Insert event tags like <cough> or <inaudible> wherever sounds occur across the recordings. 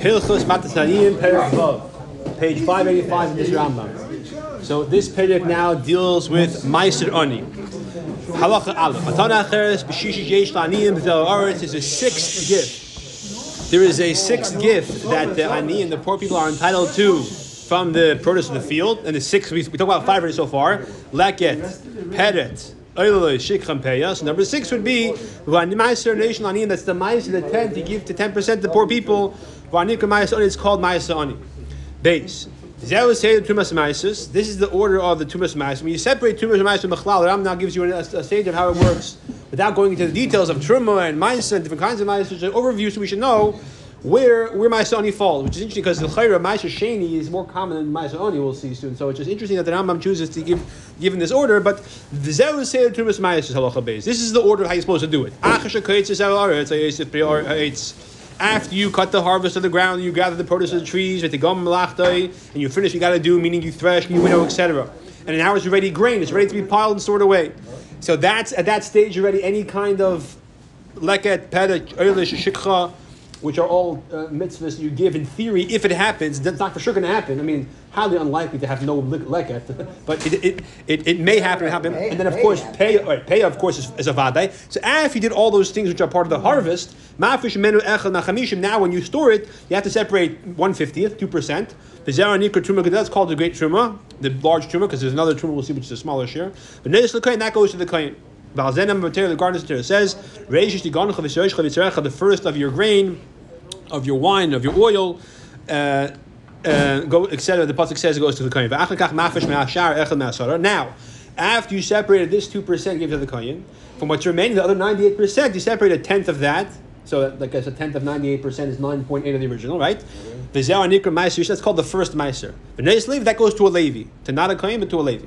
Hilchos Matasayim page 585 in this Rambam. So this perek now deals with Meiser Ani. Halacha Aleph. Matana Acheres B'shishi Yesh La'aniyim B'zel Aretz is a sixth gift. There is a sixth gift that the Ani and the poor people are entitled to from the produce of the field. And the sixth, we, we talk about five already so far. Leket, Peret, Peyas. Number six would be that's the Meiser, the 10 to give to 10% to poor people. Vanika Meiser Ani, it's called Meiser Ani. Base. This is the order of the Tumas Ma'is. When you separate Tumas Ma'is from Mechlal, now gives you a, a stage of how it works without going into the details of Truma and Ma'is and different kinds of Ma'is, which an overview so we should know where where Ma'is Oni falls, which is interesting because the Chayra Ma'is Sheni is more common than Ma'is Oni, we'll see soon. So it's just interesting that the Rambam chooses to give given this order, but the Zeru Seder Tumas Ma'is is halacha base. This is the order of how you're supposed to do it after you cut the harvest of the ground, you gather the produce of the trees, with the gum and you finish, you got to do, meaning you thresh, you winnow, etc. And now it's ready grain, it's ready to be piled and stored away. So that's at that stage already any kind of leket, eilish, shikha, which are all uh, mitzvahs you give in theory, if it happens, that's not for sure going to happen. I mean, highly unlikely to have no leket, but it, it, it, it, may happen happen. And then, of course, pay, right, pay of course, is, is a vaday. So after you did all those things which are part of the harvest, mafish menu echel nachamishim, now when you store it, you have to separate 150th, 2%. The zera nikra truma, that's called the great truma, the large truma, because there's another truma we'll see which is a smaller share. But that goes to the kain. The garden says, the first of your grain, of your wine, of your oil, uh, uh, go etc. The pasuk says it goes to the kohen. Now, after you separated this two percent, give to the kohen. From what's remaining, the other ninety-eight percent, you separate a tenth of that. So, like I said, a tenth of ninety-eight percent is nine point eight of the original, right? The mm That's called the first meiser. The next leave that goes to a levi, to not a kohen but to a levi.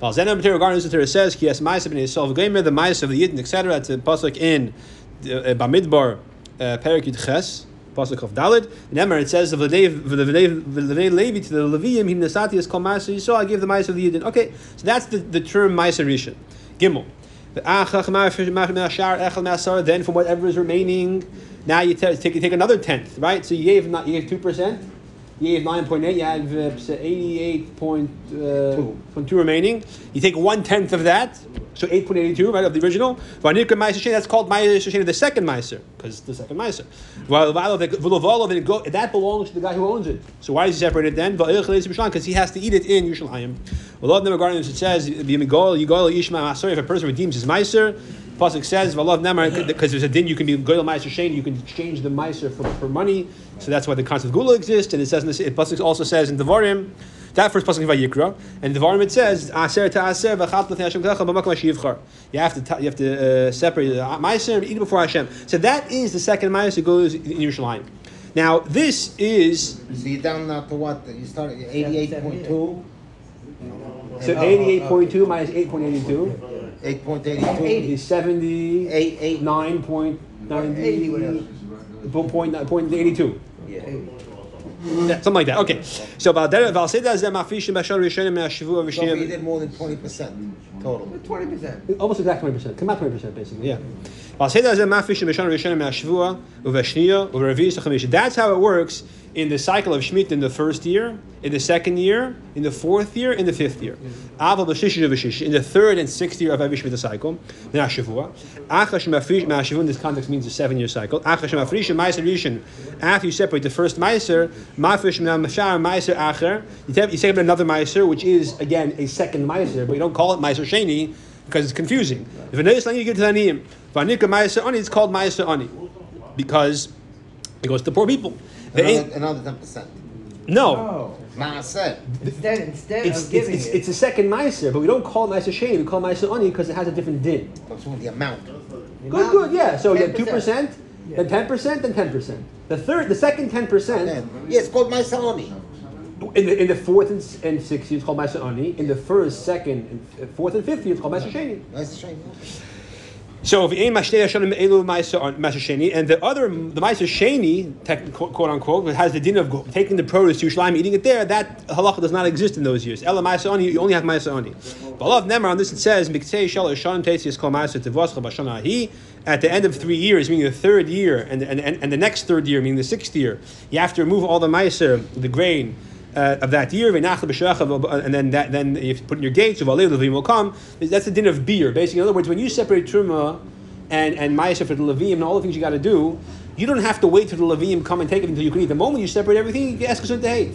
Valzena material regarding this says he has ma'aser ben Yisrael v'geimer the ma'aser of the yidden etc. That's a pasuk in uh, Bamidbar uh, Perik Ches pasuk of Dalit. In Emmer it says the Levi to the Leviim him nesati is called Ma'aser Yisrael. I give the Ma'aser of the Yidden. Okay, so that's the, the term Ma'aser Rishon. Gimel. Then from whatever is remaining, now you take, take another tenth, right? So you gave not you gave two percent. You gave 9.8, you have uh, 88.2 uh, remaining. You take one tenth of that, so 8.82, right, of the original. That's called Meiser the second Meiser, because it's the second Meiser. That belongs to the guy who owns it. So why is he separated then? Because he has to eat it in Yerushalayim. Well, of them regarding it says, if a person redeems his Meiser, Pasuk says, because there's a din, you can be goyal meiser sheni, you can exchange the meiser for, for money. So that's why the concept of gula exists. And it says in this, it also says in Devarim, that first pasuk in Vayikra, and Devarim it says, aser to aser v'chat l'tei Hashem k'lecha b'makom hashivchar." You have to you have to uh, separate the meiser and eat it before Hashem. So that is the second meiser that goes in Yerushalayim. Now this is. So you're down now to what? You started eighty-eight point two. So eighty-eight point two minus eight point eighty-two. 8.82. He's 70, Eight- eight. 9.90, point, point 82. Yeah. Yeah, something like that. Okay. So Valdera Valseda Zem Afishim Bashar Rishonim Ashivu So you Avishim. did more than 20% total. Twenty percent. Almost exact twenty percent. Come out twenty percent basically. Yeah. Valseda Zem Afishim Bashar Rishonim Ashivu Uvashniya Uvavis Chamish. That's how it works in the cycle of Shemitah in the first year, in the second year, in the fourth year, in the fifth year. Aval b'shish in the third and sixth year of every Shemitah cycle. Now Shavua. Achash mafrish ma'ashivu in this context means a seven-year cycle. Achash mafrish ma'aser. After you separate the first ma'aser, mafrish ma'ashar ma'aser acher. You separate another ma'aser, which is again a second ma'aser, but you don't call it ma'aser sheni because it's confusing. If a notice you get to the aniyim, vanika ma'aser ani, it's called ma'aser ani because it goes to the poor people. Another, another 10%. No. Oh. Maaseh. Instead, instead It's, of it's, giving it's, it, it's a second Meiser, but we don't call it Meiser Sheni, we call it Meiser Oni because it has a different din. That's the amount. Good, good, yeah. So you have 2%, 10%. then 10%, then 10%. The third, the second 10%, Then, yeah, it's called Maaseh in the, in the fourth and, and sixth year, it's called Meiser Oni. In the first, second, and fourth and fifth year, it's called Meiser Sheni. The shame. So if ein mashtei hashanim elu ma'aser sheni, and the other the ma'aser sheni, quote quote unquote, has the din of taking the produce to Yerushalayim, eating it there, that halacha does not exist in those years. Ela ma'aser oni, you only have ma'aser oni. But Allah Nemar on this it says miktei shal hashanim teitzias kol ma'aser tevoscha b'shana hi. At the end of three years, meaning the third year, and, and, and, and the next third year, meaning the sixth year, you have to remove all the ma'aser, the grain, uh, of that year, b'shecha, and then that, then if you put in your gates, will come. That's the din of beer. Basically, in other words, when you separate truma and and ma'aser for the levim and all the things you got to do, you don't have to wait till the levim come and take it until you can eat. The moment you separate everything, you ask us to hate.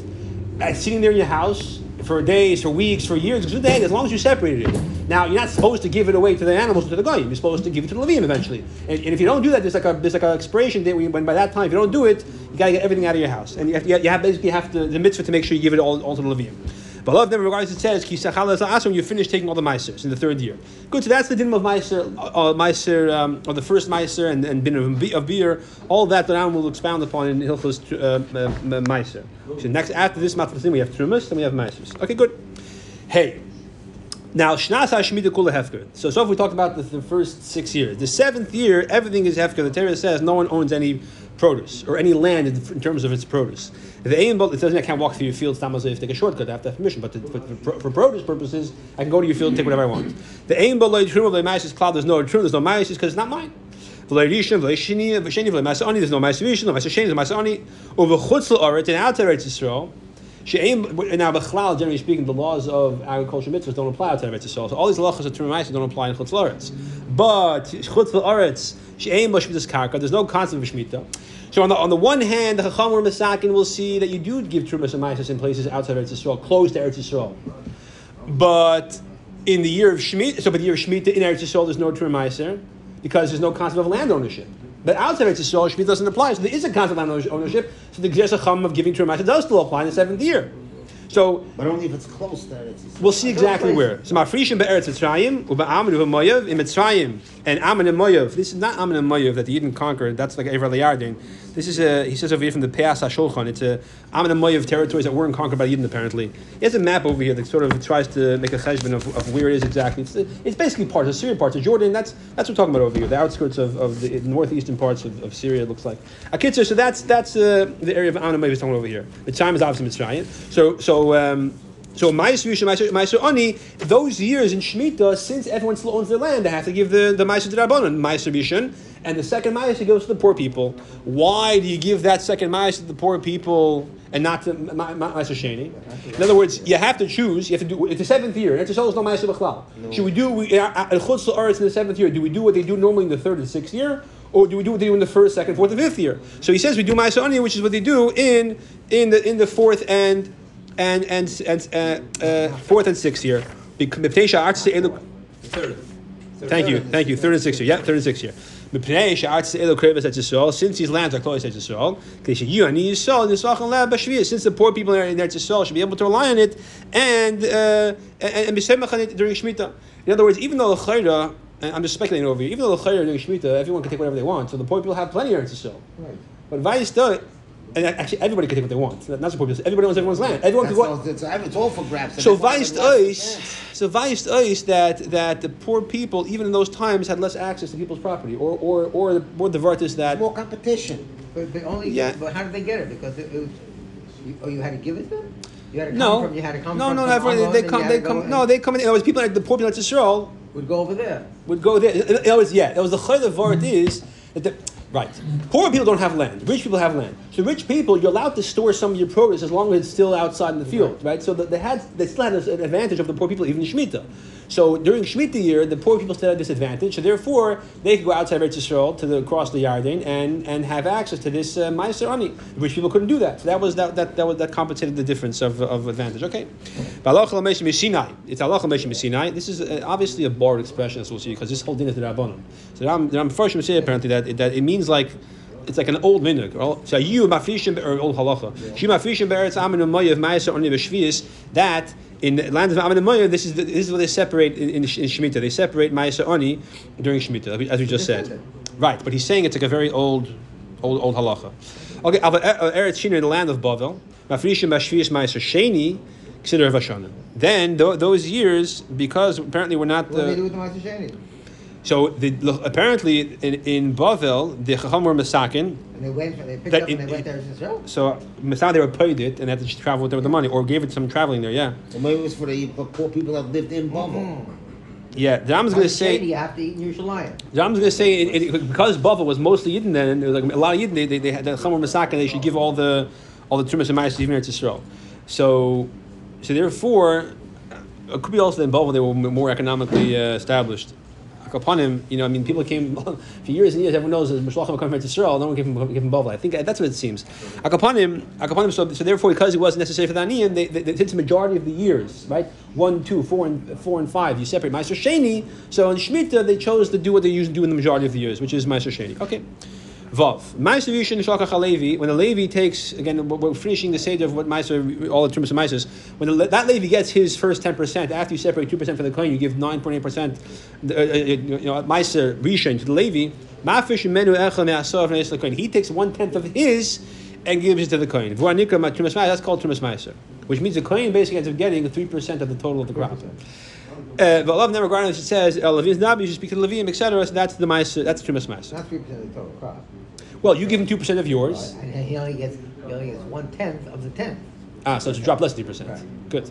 Uh, Sitting there in your house for days, for weeks, for years, as long as you separated it. Now you're not supposed to give it away to the animals or to the goyim. You're supposed to give it to the levim eventually. And, and if you don't do that, there's like a there's like an expiration date when, by that time, if you don't do it, you got to get everything out of your house, and you have, you have basically have to the mitzvah to make sure you give it all, all to the levim. But love them regardless it says when you finish taking all the meisers in the third year. Good, so that's the din of meiser, uh, meiser um, of the first meiser and and bin of, beer. All that the Ram will expound upon in Hilchos uh, uh, meiser. So next after this matzah we have trumas, then we have meisers. Okay, good. Hey. Now, Shnas HaShemitah Kula Hefker. So, so if we talked about the, the first six years. The seventh year, everything is Hefker. The Torah says no one owns any produce or any land in, in terms of its produce. If the aim, it doesn't I can't walk through your fields, Tamaz, if take a shortcut, I have to have permission. But to, for, for, for produce purposes, I can go to your field and take whatever I want. The aim, but like Truma, like cloud, there's no Truma, there's no Maisis because it's not mine. There's no Ma'aseh Rishon, no Ma'aseh Sheni, no Ma'aseh Ani. Over Chutzl Oret and outside Eretz Yisrael. Now, Bechlal, generally speaking, the laws of agricultural mitzvahs don't apply outside of Eretz Yisrael. So all these halachas of Turim don't apply in Chutz La'aretz. But Chutz La'aretz, She'aim B'Shmitas Karka, there's no concept of Shemitah. So on the, on the one hand, the Chacham or Masakin will see that you do give Trumas and in places outside of Eretz Yisrael, close to Eretz Yisrael. But in the year of Shemitah, so but the year of Shemitah in Eretz Yisrael, there's no Turim because there's no concept of land ownership. But outside Eretz Yisrael, Shemitah doesn't apply. So there is a concept of ownership. So the Gzes Chacham of giving Turim Maiser does still apply in the seventh year. So But only if it's close to it. We'll see exactly where. So Mafrishim be'eretz Mitzrayim, ube'amin ube'moyev in Mitzrayim, and Amin and Moyev. This is not Amin and Moyev that the Eden conquered. That's like Ever Yarden. This is a, he says over here from the Peas HaShulchan. It's a Amin and Moyev territories that weren't conquered by Eden apparently. He has a map over here that sort of tries to make a cheshbon of, of where it is exactly. It's, it's basically parts of Syria, parts of Jordan. That's that's what we're talking about over here. The outskirts of, of the northeastern parts of, of Syria. It looks like. Akitzer. So that's that's uh, the area of Amin and is talking over here. The time is obviously Mitzrayim. So so. Um, so Ma'aser Rishon, Ma'aser Ani, those years in Shemitah, since everyone still owns their land, they have to give the, the Ma'aser D'Rabbanan, Ma'aser Rishon, and the second Ma'aser goes to the poor people. Why do you give that second Ma'aser to the poor people and not to Ma'aser Sheni? In other words, you have to choose, you have to do, it's the seventh year, and it's no Ma'aser B'chlal. Should we do, we, uh, uh, at Chutz La'aretz in the seventh year, do we do what they do normally in the third and sixth year? Or do we do what they do in the first, second, fourth, and fifth year? So he says we do Ma'aser Ani, which is what they do in, in, the, in the fourth and and and and uh, uh, fourth and sixth year. Thank you, thank you. Third and sixth year, yeah, third and sixth year. Since these lands are close to Yisrael, since the poor people in there Eretz Yisrael should be able to rely on it and uh, and, be during Shemitah. In other words, even though the and I'm just speculating over here, even though the during Shemitah, everyone can take whatever they want, so the poor people have plenty of Eretz Yisrael. Right. But Vayis and actually everybody can take what they want. Not the poor people. Everybody wants everyone's land. Everyone That's can go. it's, it's all for grabs. So that's Weist they Ois, so Weist Ois that that the poor people, even in those times, had less access to people's property, or or or the, or the vart is it. that More competition. But, but only, Yeah. but how did they get it? Because it, it was, you, oh, you had to give it to them? You had to come no, from, you had to come no, from no, really. Amman, They and come, they had to go come. No, they come in. Other words, people like the poor people in Israel Would go over there. would go there. In other words, yeah, that was the of vart is that the. Right. Poor people don't have land. Rich people have land. So rich people, you're allowed to store some of your produce as long as it's still outside in the field, right? So they had, they still had an advantage of the poor people even in Shemitah. So during Shemitah year, the poor people still had this advantage. So therefore, they could go outside Eretz Yisrael to the, across the Yarden and, and have access to this uh, Meiser Ani. Rich people couldn't do that. So that was that that that, was, that compensated the difference of, of advantage. Okay. Balach l'meishim Sinai. It's Sinai. This is uh, obviously a borrowed expression, as we'll see, because this whole din is the Rabbanon. So the the Ram first say apparently that that it means like it's like an old minhag. So you mafrishim or old halacha. She mafrishim be'eretz amin u'moyev ma'aser oni v'shvius that in the land of Amin Moyev, this is the, this is what they separate in, in, in Shemitah. They separate Ma'aser Oni during Shemitah, as we just said. Right, but he's saying it's like a very old, old, old halacha. Okay, Er- Eretz Shina in the land of Bavel, Mafrishim Bashvius Ma'aser Sheni, consider Vashana. Then tho- those years, because apparently we're not. What do they do Uh, with the Master Sheni? So the, apparently in, in Bavel, the Chacham were Masakin. And they went, they picked up it- and they went there to Israel? So Masakin, they were paid it and had to travel with them with the money, or gave it some traveling there, yeah. So maybe it was for the for poor people that lived in Bavel. Mm-hmm. Yeah, the Rambam's going to say. You have to eat in Yerushalayim. The Rambam's going to say it, it, because Bavel was mostly Yidden then, and there was like a lot of Yidden, they, they, they had the Chamor Masakin, they should give all the all the Trumas and Ma'aser even to Israel. So, so therefore, it could be also that in Bavel they were more economically uh, established. Upon him, you know, I mean, people came <laughs> for years and years. Everyone knows that Mishloachim were coming to Israel. No one gave him, gave him Bavel. I think that's what it seems. Upon him. So, so therefore, because it wasn't necessary for the Aniyim, they, they, they, it's the majority of the years, right? One, two, four, and four and five. You separate Meister Sheni. So in Shemitah, they chose to do what they usually do in the majority of the years, which is Meister Sheni. Okay. Vav. Meister Rishon Shalkach HaLevi, when the Levi takes, again, we're finishing the stage of what Meister, all the terms of Meisters, when the, that Levi gets his first 10%, after you separate 2% from the coin, you give 9.8%, uh, uh, you know, Meister Rishon to the Levi, Mafish Menu Echel LeKoin. He takes one tenth of his and gives it to the coin. That's called Trumas Meiser, which means the coin basically ends up getting 3% of the total of the crop. Uh, but love never regardless, it says, uh, Levi's Nabi, you should speak to the Levim, etc. So that's the Meiser, that's Trumas Meiser. Not three percent of the total crop. Well, you give him 2% of yours. And he only gets, he only gets one tenth of the tenth. Ah, so it's a drop less than 3%. Right. Good.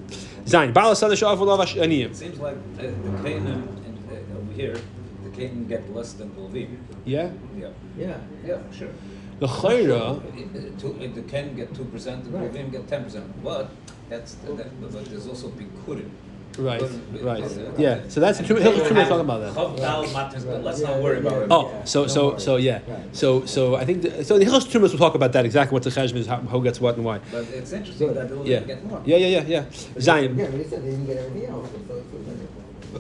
Zayin. Bala Sada Shav Olav Aniyim. It seems like uh, the Canaan uh, over here, the Canaan get less than the Levim. Yeah? Yeah. Yeah. Yeah, sure. The Chayra, two- The Canaan get two percent, the Right. Levim get ten percent. But that's that, but there's also Bikurim. Right, right. Yeah, so that's the Truma Truma talking about that. Chav Dal matters, but let's not worry about it. Oh, so so so yeah, so so I think the, so the Hilchos Trumas will talk about that exactly what the cheshbon is, how, who gets what and why. But it's interesting that the Yeah, Levim get more. yeah, yeah, yeah, yeah. Zion. Yeah, but he said they didn't get everything else.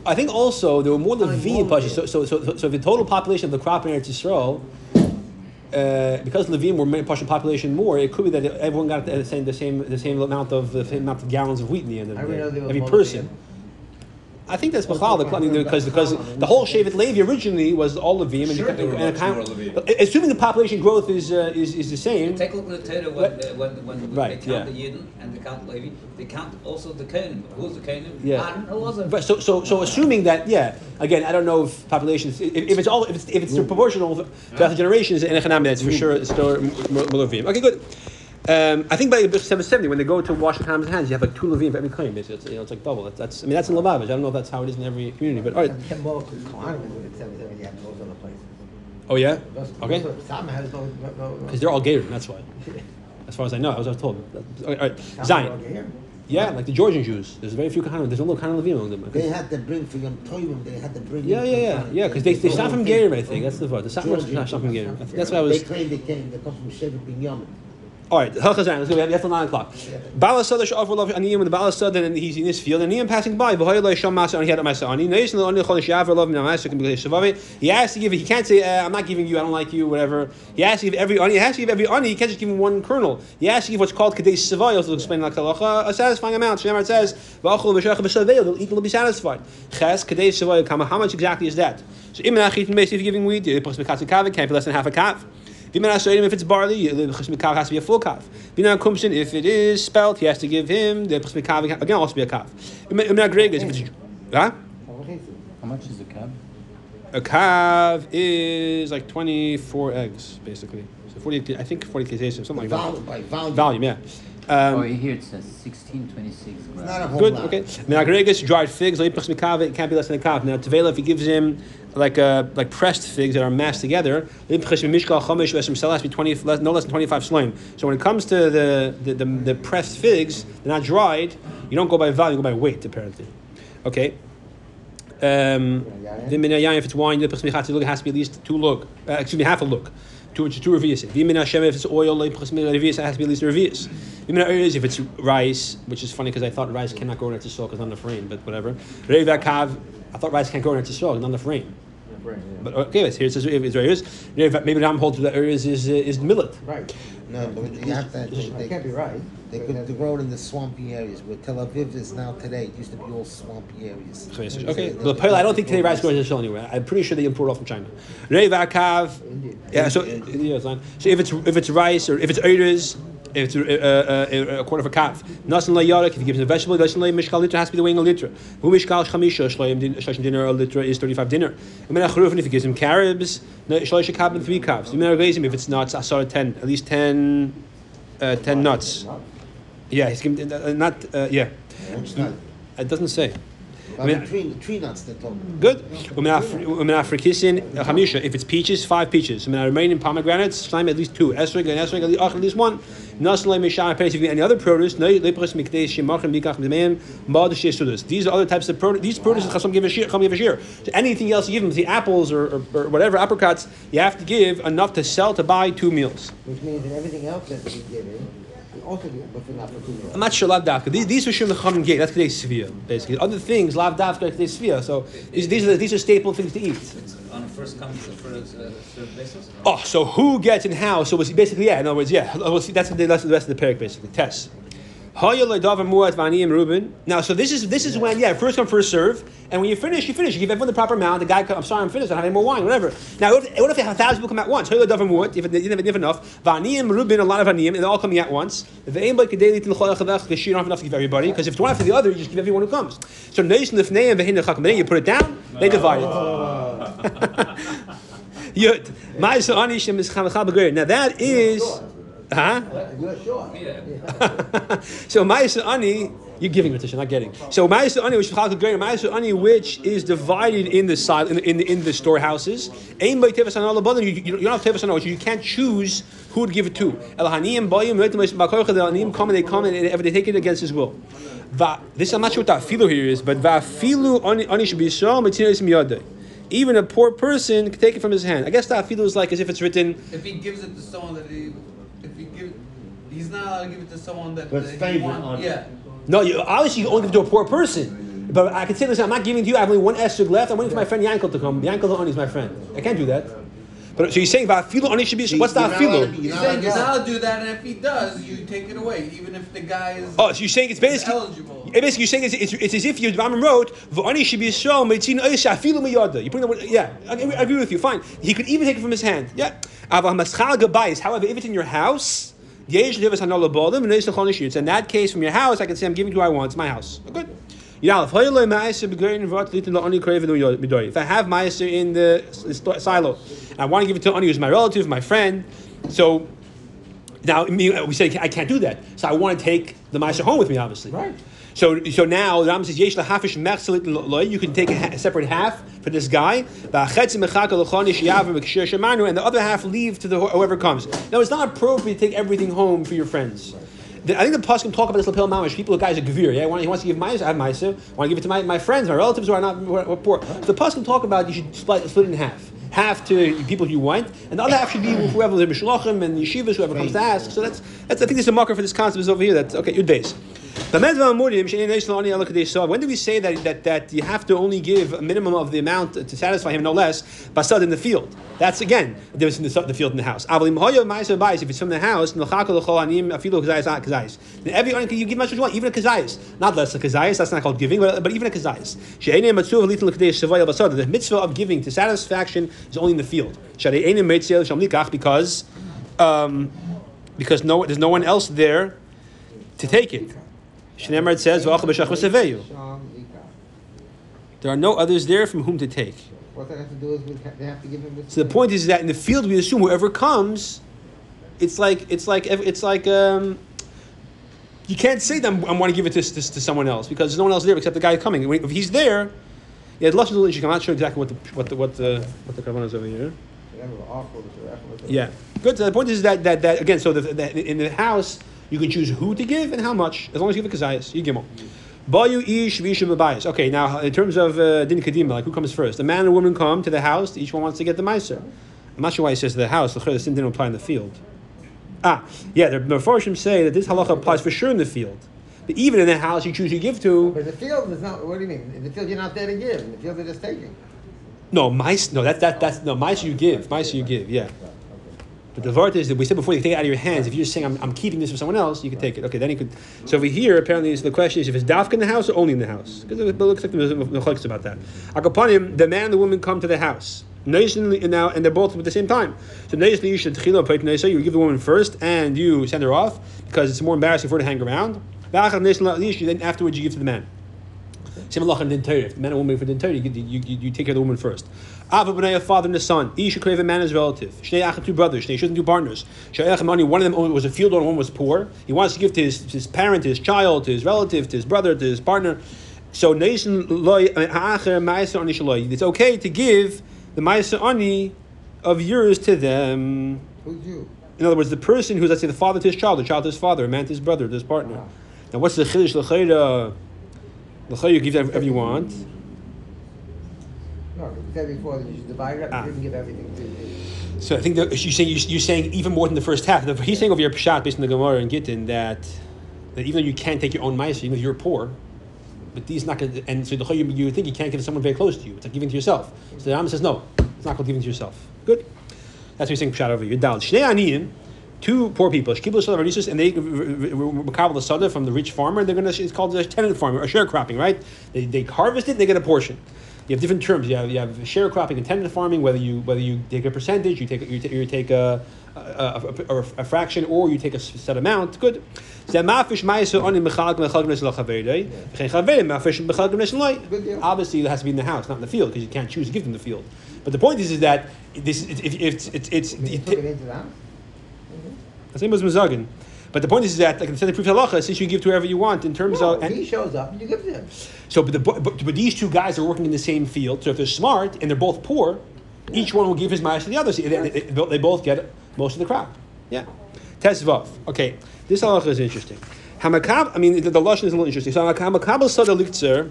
I think also there were more Only Levi one Pashas. So, so, so, so if the total population of the crop in Eretz Yisrael, uh, because Levim were Pashas population more, it could be that everyone got the same the same the same amount of the same amount of gallons of wheat in the end of the day. Every person. I think that's Bechal, the- I mean, because because the whole Shevet Levi originally was all Levim, and, Sure, there were and, much kind- more Levim. assuming the population growth is uh, is, is the same. Take a look at the Torah when, uh, when, when Right, they count yeah. the Yidden and they count Levi, they count also the Canaan. Who's the Canaan? Yeah. Aaron, Elazar. But so, so, so assuming that, yeah, again, I don't know if populations, if, if it's all, if it's, if it's proportional to the generations in Echanami, that's for sure it's still Mulavim. Okay, good. Um, I think by 770, when they go to wash the hands, hands, you have like two Levim for every claim. Basically, it's, you know, it's like double. That's, that's, I mean, that's in Lubavitch. I don't know if that's how it is in every community, but all right. And more Kohanim is with seven, seven, yeah, most other places. Oh yeah, okay, because they're all Gairin. That's why. <laughs> As far as I know, I was, I was told. Okay, all right, Zion. Yeah, like the Georgian Jews. There's very few Kahanim. There's no little Kahanim Levim among them. They had to bring for Yom Tovim. They had to bring. Yeah, yeah, yeah, from- yeah. Because they, they start from They- Gairim, I think. That's the part. The start from start from Gairim. I That's what I was. They claim they came. They come from Shevet Binyamin. All right, Hilchazan, let's go. We have till nine o'clock. Balasad Sha'av Love Aniyim when the Balasad and he's in this field and Aniyim passing by. Masa Ani Had Shavavi. He to give. it. He can't say uh, I'm not giving you. I don't like you. Whatever. He has to give every Ani. He has to give every Ani. He can't just give him one kernel. He has to give what's called Kadesh Savai. Also explain like halacha a satisfying amount. Shemar says V'achol V'shach. They'll eat. They'll be satisfied. Ches Kadesh Savai. Kama. How much exactly is that? So if you're giving wheat. It can't be less than half a kav. If it's barley, the chesmikav has to be a full kav. Bina kumshin, if it is spelt, he has to give him the chesmikav again also be a kav. Bina gregas, if it's huh? How much is a cab? a kav is like twenty four eggs basically. So forty, I think forty kgs, something like that. By volume. Volume, yeah. Oh, Um, here it says 1626 It's grams. not a whole Good. lot. Okay. Minagregas, dried figs, leipach mikave. It can't be less than a kav. Now tevela, if he gives him like uh, like pressed figs that are mashed together, leipach mishkal chomish vesem sel has to be twenty less, no less than twenty five slime. So when it comes to the the, the the pressed figs, they're not dried. You don't go by value, you go by weight apparently. Okay. Um, the minayayim, if it's wine, leipach michatzi it has to be at least two look. Uh, excuse me, half a look. Two, two revius. V'min Hashem, if it's oil, it has to be at least a revius. V'min ha'eres, if it's rice, which is funny because I thought rice cannot grow in Eretz Yisrael because not enough rain, but whatever. Reivakav, I thought rice can't grow in Eretz Yisrael because not enough rain. But okay, it's here it says if it's areas. Maybe Ram holds that areas is uh, is millet. Right. No, but you have to. They, That can't be right. They could grow it in the swampy areas where Tel Aviv is now today. It used to be all swampy areas. Okay, the Pale, I don't think today rice grows in Israel anywhere. I'm pretty sure they import it off from China. Reivakav, India. yeah. So India. So if it's if it's rice or if it's areas if it's uh, uh, a quarter of a calf. Nasan la yarak, if he gives him a vegetable, nasan la mishkal litra has to be the weighing a litra. Who mishkal chamisha shloim dinner a litra is thirty-five dinner. And if he gives him carobs, no, shlosh kabin three calves. If it's nuts, asar ten, at least ten, uh, ten nuts. Yeah, he's giving uh, not uh, yeah. Which nut? It doesn't say. I mean, tree, tree nuts they're talking. Good. Umenafrikisin. If it's peaches, five peaches. I mean, Remaining pomegranates, slime at least two. Esrog and esrog at least one. Nasan le mishar pennies. If you get any other produce, no lepres mikdesh shemachim mikach b'meim mad shesudus. These are other types of produce. These produces chasam give a shir. Chum give a shir. So anything else you give them, the apples or, or, or whatever apricots, you have to give enough to sell to buy two meals. Which means that everything else that we give in, also give, but for not for two I'm not sure lav dafka. These these are shim the gate. That's kedei svia basically. Other things lav dafka kedei svia. So these, these are the, these are staple things to eat. On a first come, first uh, basis? Oh, so who gets in how? So it's basically, yeah, in other words, yeah. We'll see, that's the rest of the rest of the parak, basically. Test. Now, so this is this is when yeah, first come first serve, and when you finish, you finish. You give everyone the proper amount. The guy, comes, I'm sorry, I'm finished. I don't have any more wine, whatever. Now, what if, what if you have a thousand people come at once? If you didn't have enough, vaniyim rubin, a lot of vaniyim, and they're all coming at once. If they ain't like a daily you don't have enough to give everybody, because if it's one after the other, you just give everyone who comes. So you put it down, they divide it. <laughs> <laughs> Yud. Ma'isa anishim is chalachal b'geir. Now that is, huh? You're sure. Yeah. so Ma'isa ani, you're giving Ritisha, not getting. So Ma'isa ani, which is chalachal b'geir, Ma'isa ani, which is divided in the side in the, in the, in the storehouses. Aim by tevas anal abadon. You you don't have tevas anal. You can't choose who to give it to. El haniyim bayim retim b'koycha. The haniyim come and they come and they, they take it against his will. Va, this I'm not sure what that filu here is, but va filu ani ani should be so mitzvah miyadei. Even a poor person can take it from his hand. I guess that filu is like as if it's written. If he gives it to someone that he, if he give, he's not allowed to give it to someone that, But that it's he favorite want. Yeah. No, you, obviously you can only give it to a poor person. But I can say, listen, I'm not giving to you. I have only one esrog left. I'm waiting for my friend Yankel to come. Yankel the Ani is my friend. I can't do that. But so you're saying about filu ani should be what's You're that not allowed to be- He's You're saying you're not allowed to do that, and if he does, you take it away, even if the guy is Oh, so you're saying it's basically. eligible. Basically, you're saying it's, it's, it's as if you Rambam wrote v'ani should be so meitzin oisha filu miyada. You put in the word, yeah. I, I agree with you. Fine. He could even take it from his hand. Yeah. Aval maschal gabayis. However, if it's in your house, In that case, from your house, I can say I'm giving to who I want. It's my house. Good. If I have ma'aser in the silo, I want to give it to Ani who's my relative, my friend, so now we say I can't do that. So I want to take the ma'aser home with me, obviously. Right. So, so now the Ram says yesh lahafish mechselit loy. You can take a, ha- a separate half for this guy. V'achetzi mechaka l'chonish yavim v'kshir shemanu, and the other half leave to the whoever comes. Now it's not appropriate to take everything home for your friends. The- I think the Paskim talk about this lapel mamash. People, guys are gevir. Yeah, he wants to give ma'aser. I have. I want to give it to my, my friends, my relatives who are not who are, poor. So the Paskim talk about you should split, split it in half. Half to people you want, and the other half should be whoever the mishlochim and yeshivas, whoever comes to ask. So that's, that's I think there's a marker for this concept is over here. That's okay. Yud base. When do we say that, that, that you have to only give a minimum of the amount to satisfy him, no less, basad in the field? That's again the difference in the, the field and the house. If it's from the house, then every you give much as you want, even a kazayas. Not less a kazayas, that's not called giving, but, but even a kazayas. The mitzvah of giving to satisfaction is only in the field. Because um, because no, there's no one else there to take it. Shneimar it says, "V'achal b'shach v'seveyu." There are no others there from whom to take. What they have to do is we they have to give him. So the point is that in the field we assume whoever comes, it's like it's like it's like um, you can't say that I'm, I want to give it to, to, to someone else because there's no one else there except the guy coming. If he's there, yeah, I'm not sure exactly what the what the what the what the kavanah is over here. Whatever, awful, whatever, whatever. Yeah, good. So the point is that that, that again. So the, the, in the house, you can choose who to give and how much, as long as you give a kazayas. You gimel. Bayu ish v'ishim b'bayis. Okay, now in terms of uh, din kadima, like who comes first? A man and a woman come to the house. Each one wants to get the meiser. I'm not sure why he says to the house. The sin didn't apply in the field. Ah, yeah. The Mefarshim say that this halacha applies for sure in the field. But even in the house, you choose who you give to. But the field is not. What do you mean? In the field, you're not there to give. In the field, they're just taking. No, mice. No, that that that's no mice. You give mice. You give. Yeah. But the vart is that we said before you take it out of your hands. If you're just saying I'm, I'm keeping this for someone else, you can take it. Okay, then you could. So over here, apparently, is the question is if it's dafka in the house or only in the house. Because it looks like the the about that. Akapanim, the man and the woman come to the house. Nation now, and they're both at the same time. So Nation you should. You give the woman first, and you send her off because it's more embarrassing for her to hang around. Then afterwards you give to the man. Same halacha in din Torah. If the man and woman for din Torah, you, you, you, you take care of the woman first. Ava b'nei a father and a son. Ish should crave a man as relative. Shnei achim two brothers. Shnei shouldn't do partners. Shnei achim money. One of them was a field owner, one was poor. He wants to give to his, his parent, to his child, to his relative, to his brother, to his partner. So nation loy ha'acher ma'aser ani shaloi. It's okay to give the ma'aser ani of yours to them. Who's you? In other words, the person who's let's say the father to his child, the child to his father, a man to his brother, to his partner. Now, what's the chiddush l'chayra? L'chayra you give whatever you want. No, you said before that you should divide it up. Ah. You didn't give everything to. So I think that you're saying you're saying even more than the first half. He's saying over your pshat based on the Gemara and Gittin that that even though you can't take your own ma'aser, even if you're poor, but these not gonna, and so the you, you think you can't give to someone very close to you. It's like giving to yourself. So the Rambam says no, it's not called giving to yourself. Good. That's what he's saying pshat over here. Down. Shnei aniyim, two poor people. Shkibul sada radisus, and they makabel the sada from the rich farmer. and They're gonna. It's called a tenant farmer, or sharecropping, right? They, they harvest it, and they get a portion. You have different terms. You have, you have sharecropping and tenant farming. Whether you whether you take a percentage, you take a, you, ta- you take a a, a, a, a fraction, or you take a set amount. Good. So mafish ma'aser oni mechalak mechalak nesel chaveirei. V'chein chaveirei mafish mechalak nesel loy. Good deal. Obviously, it has to be in the house, not in the field, because you can't choose to give them the field. But the point is, is that this if, if it's it's it's. You it- took it into the house? The same as Mazagin. But the point is that, like in the proof halacha, since you give to whoever you want, in terms No, of and, he shows up and you give to him. so, but, the, but, but these two guys are working in the same field. So if they're smart and they're both poor, each one will give his ma'ash to the other. So they, they, they both get most of the crop. Yeah. Tesvav. Okay. This halacha is interesting. Hamakab. I mean, the, the lashon is a little interesting. So hamakabel sada liktzer.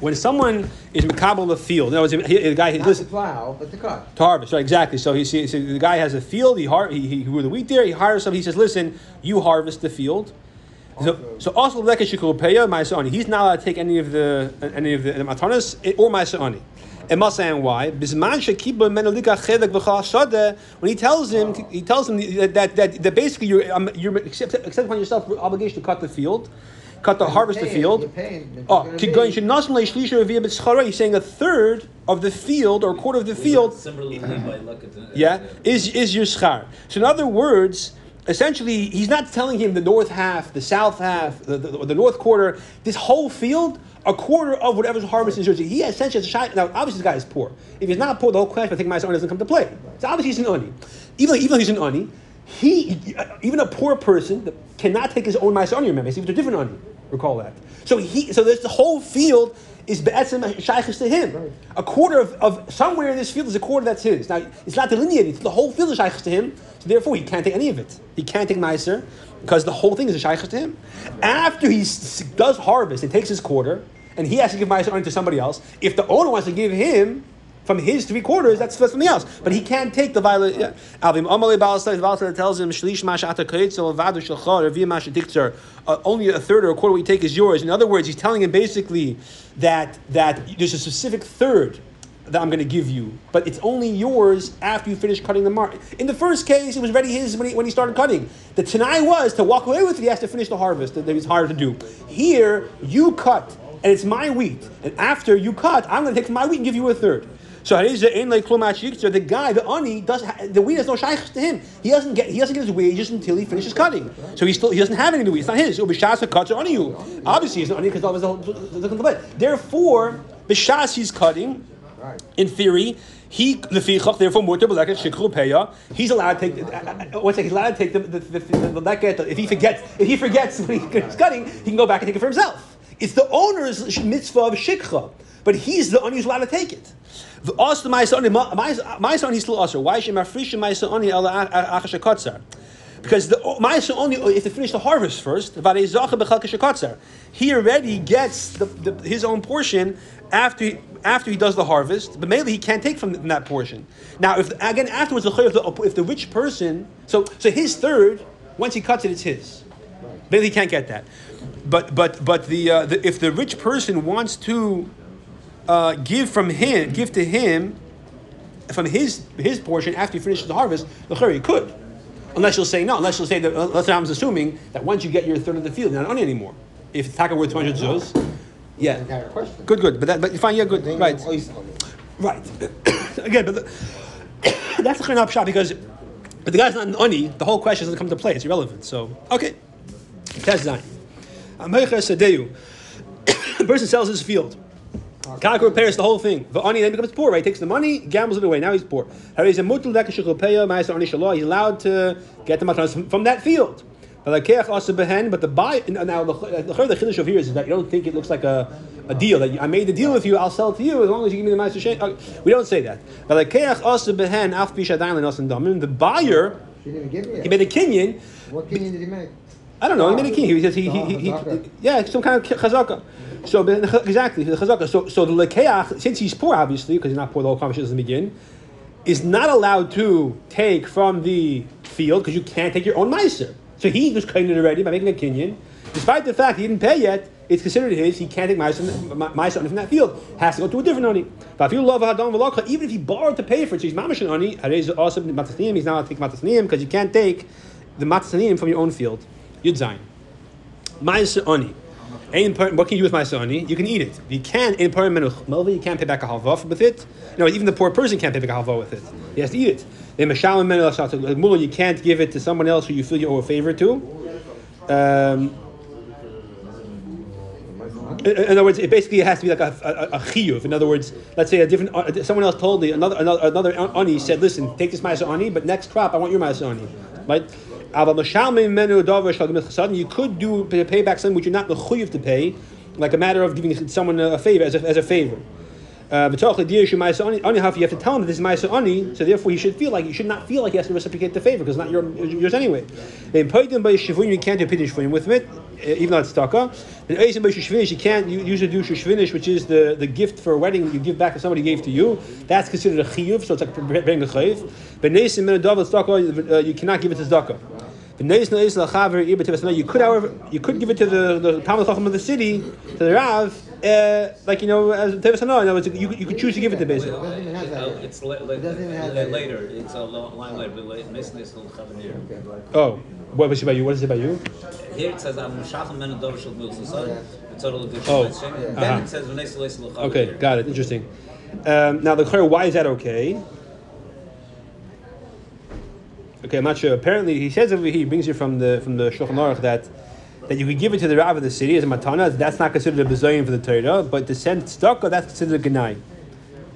When someone is makabel the field, in other words, he- the guy he Not listen, plow, but to cut. to harvest, right? Exactly. So he sees so the guy has a field. He har- he, he grew the wheat there. He hires somebody. He says, "Listen, you harvest the field." So, Also- so also shikupeya ma'asani. He's not allowed to take any of the any of the matanas or ma'asani. It must say why. Bisman shekiba menolika chelek v'chal shada. When he tells him, he tells him that that, that, that basically you're um, you're accept, accept upon yourself the obligation to cut the field, cut the harvest the field. you're Oh, gonna kigoyin be- shenasan leishlisha revia b'tzchara. He's saying a third of the field or a quarter of the field Similarly, by look at the- yeah, is is your schar. So in other words, essentially, he's not telling him the north half, the south half, the, the, the north quarter, this whole field, a quarter of whatever's harvest is yours. He essentially has a shy. Now, obviously, this guy is poor. If he's not poor, the whole question of taking my son doesn't come to play. So obviously, he's an oni. Even though, even though he's an oni, he even a poor person cannot take his own ma'aser oni. Remember, he's a different oni. Recall that. So he, so this the whole field is be'etzem shaykhis to him. A quarter of, of somewhere in this field is a quarter that's his. Now it's not delineated. The whole field is shaykhis to him. So therefore, he can't take any of it. He can't take ma'aser because the whole thing is a shaykhis to him. After he does harvest and takes his quarter, and he has to give ma'aser on to somebody else. If the owner wants to give him from his three quarters, that's for something else. But he can't take the violet. Amalei Baal Saif tells him Shlish. Uh, Only a third or a quarter we take is yours. In other words, he's telling him basically that that there's a specific third that I'm going to give you, but it's only yours after you finish cutting the mark. In the first case, it was already his when he, when he started cutting. The Tanai was to walk away with it, he has to finish the harvest that, was hard to do. Here, you cut, and it's my wheat, and after you cut, I'm going to take my wheat and give you a third. So the guy, the ani, does the wheat has no shaykhs to him. He doesn't get he doesn't get his wages until he finishes cutting. So he still he doesn't have any of the wheat. It's not his. Obviously, he's not ani because all of his Therefore, b'shas he's cutting. In theory, he lefichach therefore mutar b'leket shikru peya. He's allowed to take. Uh, uh, what's that? He's allowed to take the the, the, the, the. If he forgets, if he forgets <laughs> when he's cutting, he can go back and take it for himself. It's the owner's mitzvah of shikha, but he's the owner who's allowed to take it. The also my son, my son, he's still usher. Why should my frish my son only? Because the son only if they finish the harvest first, he already gets the, the, his own portion after he, after he does the harvest, but maybe he can't take from, that portion. Now, if again afterwards, if the, if the rich person, so so his third, once he cuts it, it's his. Maybe he can't get that. But but but the, uh, the if the rich person wants to uh, give from him, give to him from his his portion after he finishes the harvest, the he could. Unless you'll say no, unless you'll say that, unless I'm assuming that once you get your third of the field, you're not on anymore. If it's taka worth 200 zuz, yeah. Good, good. But that, but fine, yeah, good, right. you. Right. <coughs> Again, but the, <coughs> that's the kind of shot because if the guy's not an oni, the whole question doesn't come to play. It's irrelevant. So, okay. Test. Amecher <coughs> The person sells his field. Kaka repairs the whole thing. The ani then becomes poor, right? He takes the money, gambles it away. Now he's poor. He's allowed to get the matanos from that field. But the buy now the the chiddush of here is that you don't think it looks like a, a deal that I made the deal with you. I'll sell it to you as long as you give me the ma'aser shein. Okay, We don't say that. But the buyer She didn't give me he made a kinyan. What opinion did he make? I don't know. He made a king. He says he, he, he, he, yeah, some kind of chazaka. So exactly the chazaka. So so the lekeach, since he's poor, obviously because he's not poor, the whole conversation doesn't begin, is not allowed to take from the field because you can't take your own meiser. So he was claiming it already by making a kinyan, despite the fact he didn't pay yet. It's considered his. He can't take meiser from that field. Has to go to a different oni. But if you love hadam v'lakha, even if he borrowed to pay for it, so he's mamish an oni. He's also matasniim. He's not allowed to take because you can't take the matasniim from your own field. Yud Zayin. Ma'aser. What can you do with ma'aser? You can eat it. You can in melva. You can't pay back a halva with it. No, even the poor person can't pay back a halva with it. He has to eat it. You can't give it to someone else who you feel you owe a favor to. Um, in in other words, it basically has to be like a chiyuv. In other words, let's say a different uh, someone else told me another another another ani said, "Listen, take this ma'aser ani, but next crop I want your ma'aser ani." Right? You could do pay back something which you're not mechuyev to pay, like a matter of giving someone a favor as a, as a favor. Uh, You have to tell him that this is ma'aser ani, so therefore he should feel like he should not feel like he has to reciprocate the favor because it's not your, yours anyway. In poidim by you can't do piddish for him with it, uh, even though it's taka. In you can't usually do shvinish, which is the, the gift for a wedding you give back to somebody gave to you. That's considered a chiyuv, so it's like bringing a chayiv. But neisim min adav tzedakah, uh, you cannot give it to tzedakah. But neis neis lachaver ibet tevas. You could, however, you could give it to the the Talmud Chacham of the city, to the Rav, uh, like you know, as tevas hana. In other words, you, you could choose to give it to basically. doesn't even have that Uh. It's la- la- It doesn't even have la- that yet. later, it's a lo- line later, but la- Nes Nes Hil Chavanir. Oh, what was it about you? What is it about you? Here it says, "Am shacham men adov shel mil sasad." It's all the Oh, different Then uh-huh. it says, "V'nes leis lo Okay, got it. Interesting. Um, now the clear, why is that okay? Okay, I'm not sure. Apparently, he says over here, he brings you from the from the Shulchan Aruch that that you could give it to the Rav of the city as a matana. That's not considered a bezoyin for the Torah, but to send tzedakah, oh, that's considered a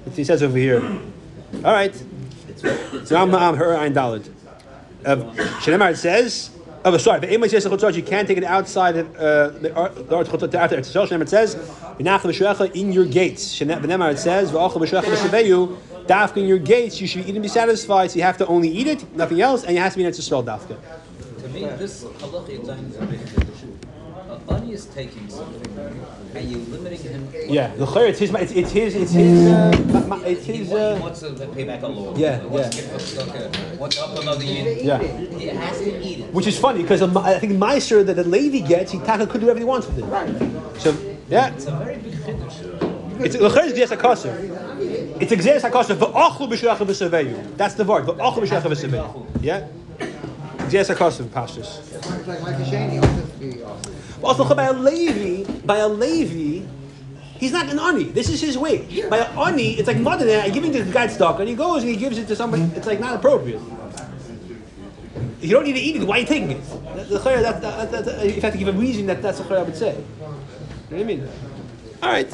what he says over here. All right. So I'm her ein dalid. Uh, Shenemar it says. Oh, sorry. But Amos says you can't take it outside of uh, the the after it's Shenemar it says "V'nachal b'shrecha in your gates. Shenemar it says v'achal b'shrecha b'sheveyu. Dafka in your gates, you should and be satisfied. So you have to only eat it, nothing else, and it has to be an Yisrael dafka. Me, this halacha Yitzayin is a big. Ani is taking something, and you're limiting him. Yeah, the chayr, it's his, it's, it's his, it's his, uh, ma- it's his. wa- he Uh, wants to pay back a law. Yeah, wants yeah. to give us tzedakah. Wants up another year. yeah. He has to eat it. Which is funny because I think Meiser that the Levi gets, he taka could do whatever he wants with it. Right. So yeah, It's a very big chiddush. it's the chayr is hakaser. It's a gzes hakaser. V'achlu b'shrecha b'seveyu. That's the word. V'achlu b'shrecha b'seveyu. Yeah. Gzes hakaser pastors. It's like Mike Shani, also to. Also, by a Levi, by a Levi, he's not an ani. This is his wage. By an ani, it's like mother there. I give it to the guy's stock, and he goes and he gives it to somebody. It's like not appropriate. You don't need to eat it. Why are you taking it? The chayr, that, that, that, that, if you have to give a reason, that that's the chayr I would say. You know what I mean? All right.